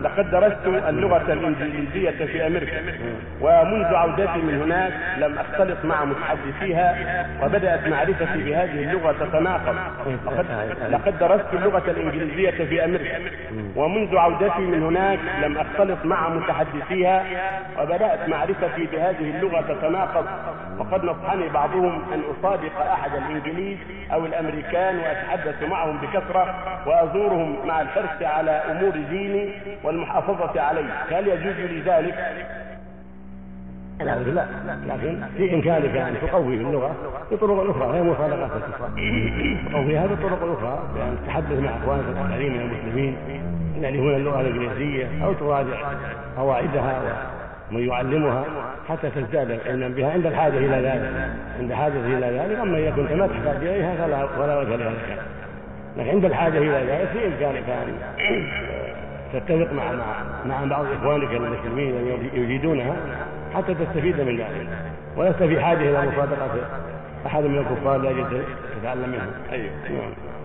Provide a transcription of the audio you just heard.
لقد درست اللغة الإنجليزية في أمريكا ومنذ عودتي من هناك لم أختلط مع متحدثيها وبدأت معرفتي بهذه اللغة تتناقض. لقد, درست اللغة الإنجليزية في أمريكا ومنذ عودتي من هناك لم أختلط مع متحدثيها وبدأت معرفتي بهذه اللغة تتناقض. وقد نصحني بعضهم أن أصادق أحد الإنجليز أو الأمريكان وأتحدث معهم بكثرة وأزورهم مع الحرص على أمور ديني والمحافظة عليه هل يجوز لي ذلك؟ لا لا لكن في إمكانك أن تقوي اللغة بطرق أخرى غير مصادقة الكفار تقويها بالطرق الأخرى بأن تتحدث مع إخوانك الآخرين من المسلمين يعرفون اللغة الإنجليزية أو تراجع قواعدها ومن يعلمها حتى تزداد علما بها عند الحاجة إلى ذلك. عند حاجة إلى ذلك أما إذا كنت ما تحتاج إليها فلا ولا وجه لها لكن عند الحاجة إلى ذلك في إمكانك أن تتفق مع مع مع بعض إخوانك المسلمين الذين يريدونها حتى تستفيد من ذلك ولست في حاجة إلى مصادقة أحد من الكفار لاجل تتعلم منهم. أيوه. نعم.